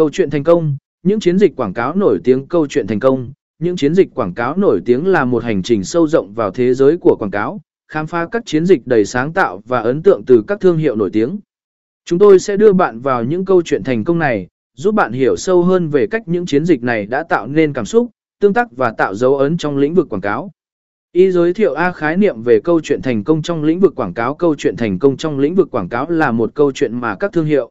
Câu chuyện thành công, những chiến dịch quảng cáo nổi tiếng câu chuyện thành công, những chiến dịch quảng cáo nổi tiếng là một hành trình sâu rộng vào thế giới của quảng cáo, khám phá các chiến dịch đầy sáng tạo và ấn tượng từ các thương hiệu nổi tiếng. Chúng tôi sẽ đưa bạn vào những câu chuyện thành công này, giúp bạn hiểu sâu hơn về cách những chiến dịch này đã tạo nên cảm xúc, tương tác và tạo dấu ấn trong lĩnh vực quảng cáo. ý giới thiệu A khái niệm về câu chuyện thành công trong lĩnh vực quảng cáo. Câu chuyện thành công trong lĩnh vực quảng cáo là một câu chuyện mà các thương hiệu,